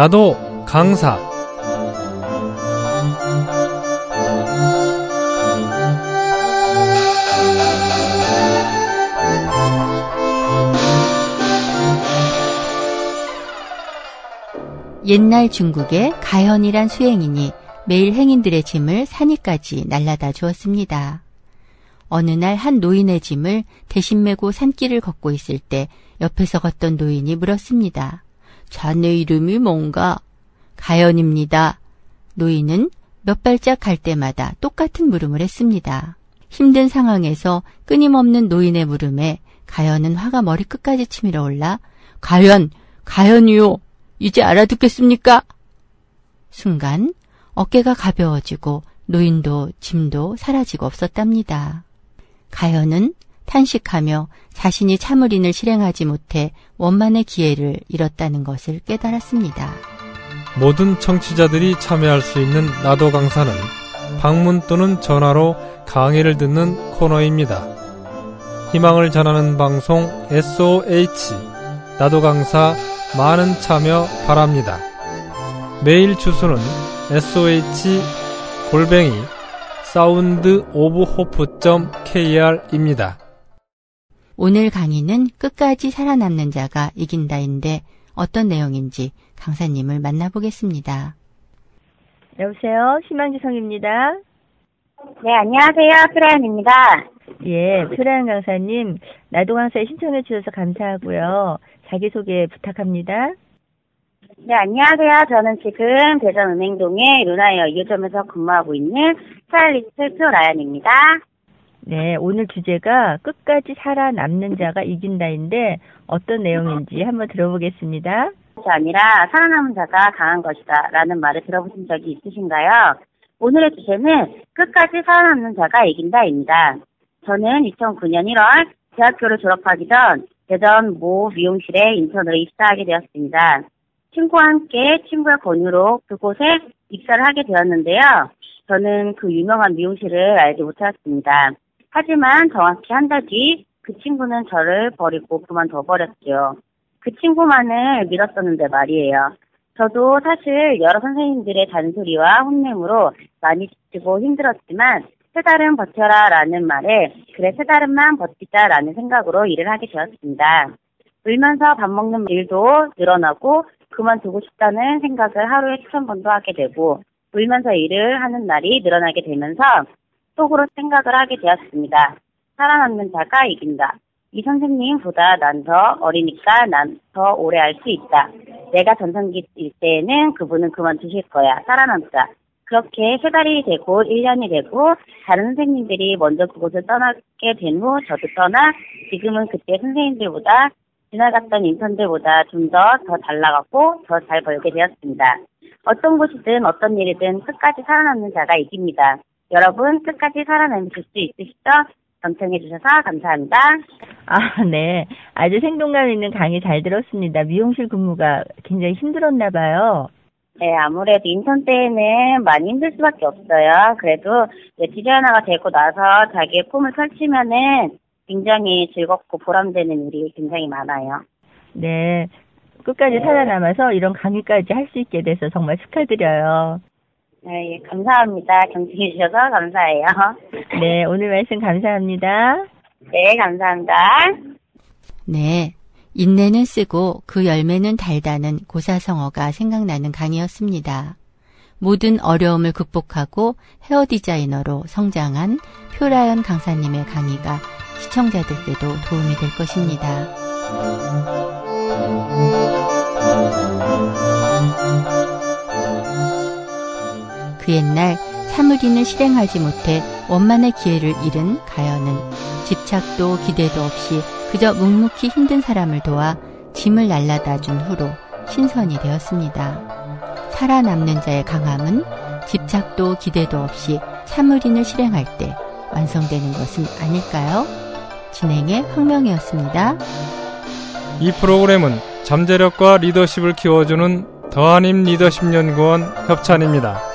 나도 강사 옛날 중국에 가현이란 수행인이 매일 행인들의 짐을 산위까지 날라다 주었습니다. 어느 날 한 노인의 짐을 대신 메고 산길을 걷고 있을 때 옆에서 걷던 노인이 물었습니다. 자네 이름이 뭔가? 가연입니다. 노인은 몇 발짝 갈 때마다 똑같은 물음을 했습니다. 힘든 상황에서 끊임없는 노인의 물음에 가연은 화가 머리끝까지 치밀어 올라 가연, 가연이요. 이제 알아듣겠습니까? 순간 어깨가 가벼워지고 노인도 짐도 사라지고 없었답니다. 가연은 탄식하며 자신이 참을인을 실행하지 못해 원만의 기회를 잃었다는 것을 깨달았습니다. 모든 청취자들이 참여할 수 있는 나도 강사는 방문 또는 전화로 강의를 듣는 코너입니다. 희망을 전하는 방송 SOH 나도 강사 많은 참여 바랍니다. 메일 주소는 SOH 골뱅이 Sound of Hope.kr입니다. 오늘 강의는 끝까지 살아남는 자가 이긴다인데 어떤 내용인지 강사님을 만나보겠습니다. 여보세요. 희망지성입니다. 네, 안녕하세요. 프라연입니다. 예, 프라연 강사님, 나도 강사에 신청해 주셔서 감사하고요. 자기소개 부탁합니다. 네, 안녕하세요. 저는 지금 대전 은행동의 루나이어 2호점에서 근무하고 있는 스타일리스트 표라연입니다. 네, 오늘 주제가 끝까지 살아남는 자가 이긴다인데 어떤 내용인지 한번 들어보겠습니다. 아니라 살아남은 자가 강한 것이다 라는 말을 들어보신 적이 있으신가요? 오늘의 주제는 끝까지 살아남는 자가 이긴다입니다. 저는 2009년 1월 대학교를 졸업하기 전 대전 모 미용실에 인턴으로 입사하게 되었습니다. 친구와 함께 친구의 권유로 그곳에 입사를 하게 되었는데요. 저는 그 유명한 미용실을 알지 못했습니다. 하지만 정확히 한 달 뒤 그 친구는 저를 버리고 그만둬 버렸죠. 그 친구만을 믿었었는데 말이에요. 저도 사실 여러 선생님들의 잔소리와 혼냄으로 많이 지치고 힘들었지만 세 달은 버텨라 라는 말에 그래 세 달은만 버티자 라는 생각으로 일을 하게 되었습니다. 울면서 밥 먹는 일도 늘어나고 그만두고 싶다는 생각을 하루에 수천 번도 하게 되고 울면서 일을 하는 날이 늘어나게 되면서 속으로 생각을 하게 되었습니다. 살아남는 자가 이긴다. 이 선생님보다 난 더 어리니까 난 더 오래 할수 있다. 내가 전성기 일 때에는 그분은 그만두실 거야. 살아남자. 그렇게 세 달이 되고 1년이 되고 다른 선생님들이 먼저 그곳을 떠나게 된 후 저도 떠나 지금은 그때 선생님들보다 지나갔던 인턴들보다 좀 더 더 잘 나갔고 더 잘 벌게 되었습니다. 어떤 곳이든 어떤 일이든 끝까지 살아남는 자가 이깁니다. 여러분 끝까지 살아남으실 수 있으시죠? 경청해 주셔서 감사합니다. 아, 네. 아주 생동감 있는 강의 잘 들었습니다. 미용실 근무가 굉장히 힘들었나 봐요. 네, 아무래도 인턴 때에는 많이 힘들 수밖에 없어요. 그래도 디자이너가 되고 나서 자기의 꿈을 펼치면은 굉장히 즐겁고 보람되는 일이 굉장히 많아요. 네. 끝까지 네. 살아남아서 이런 강의까지 할 수 있게 돼서 정말 축하드려요. 네, 예, 감사합니다. 경청해 주셔서 감사해요. 네, 오늘 말씀 감사합니다. 네, 감사합니다. 네. 인내는 쓰고 그 열매는 달다는 고사성어가 생각나는 강의였습니다. 모든 어려움을 극복하고 헤어 디자이너로 성장한 표라연 강사님의 강의가 시청자들께도 도움이 될 것입니다. 그 옛날 사무리는 실행하지 못해 원만의 기회를 잃은 가연은 집착도 기대도 없이 그저 묵묵히 힘든 사람을 도와 짐을 날라다 준 후로 신선이 되었습니다. 살아남는 자의 강함은 집착도 기대도 없이 사무린을 실행할 때 완성되는 것은 아닐까요? 진행의 황명이었습니다. 이 프로그램은 잠재력과 리더십을 키워주는 더한임 리더십 연구원 협찬입니다.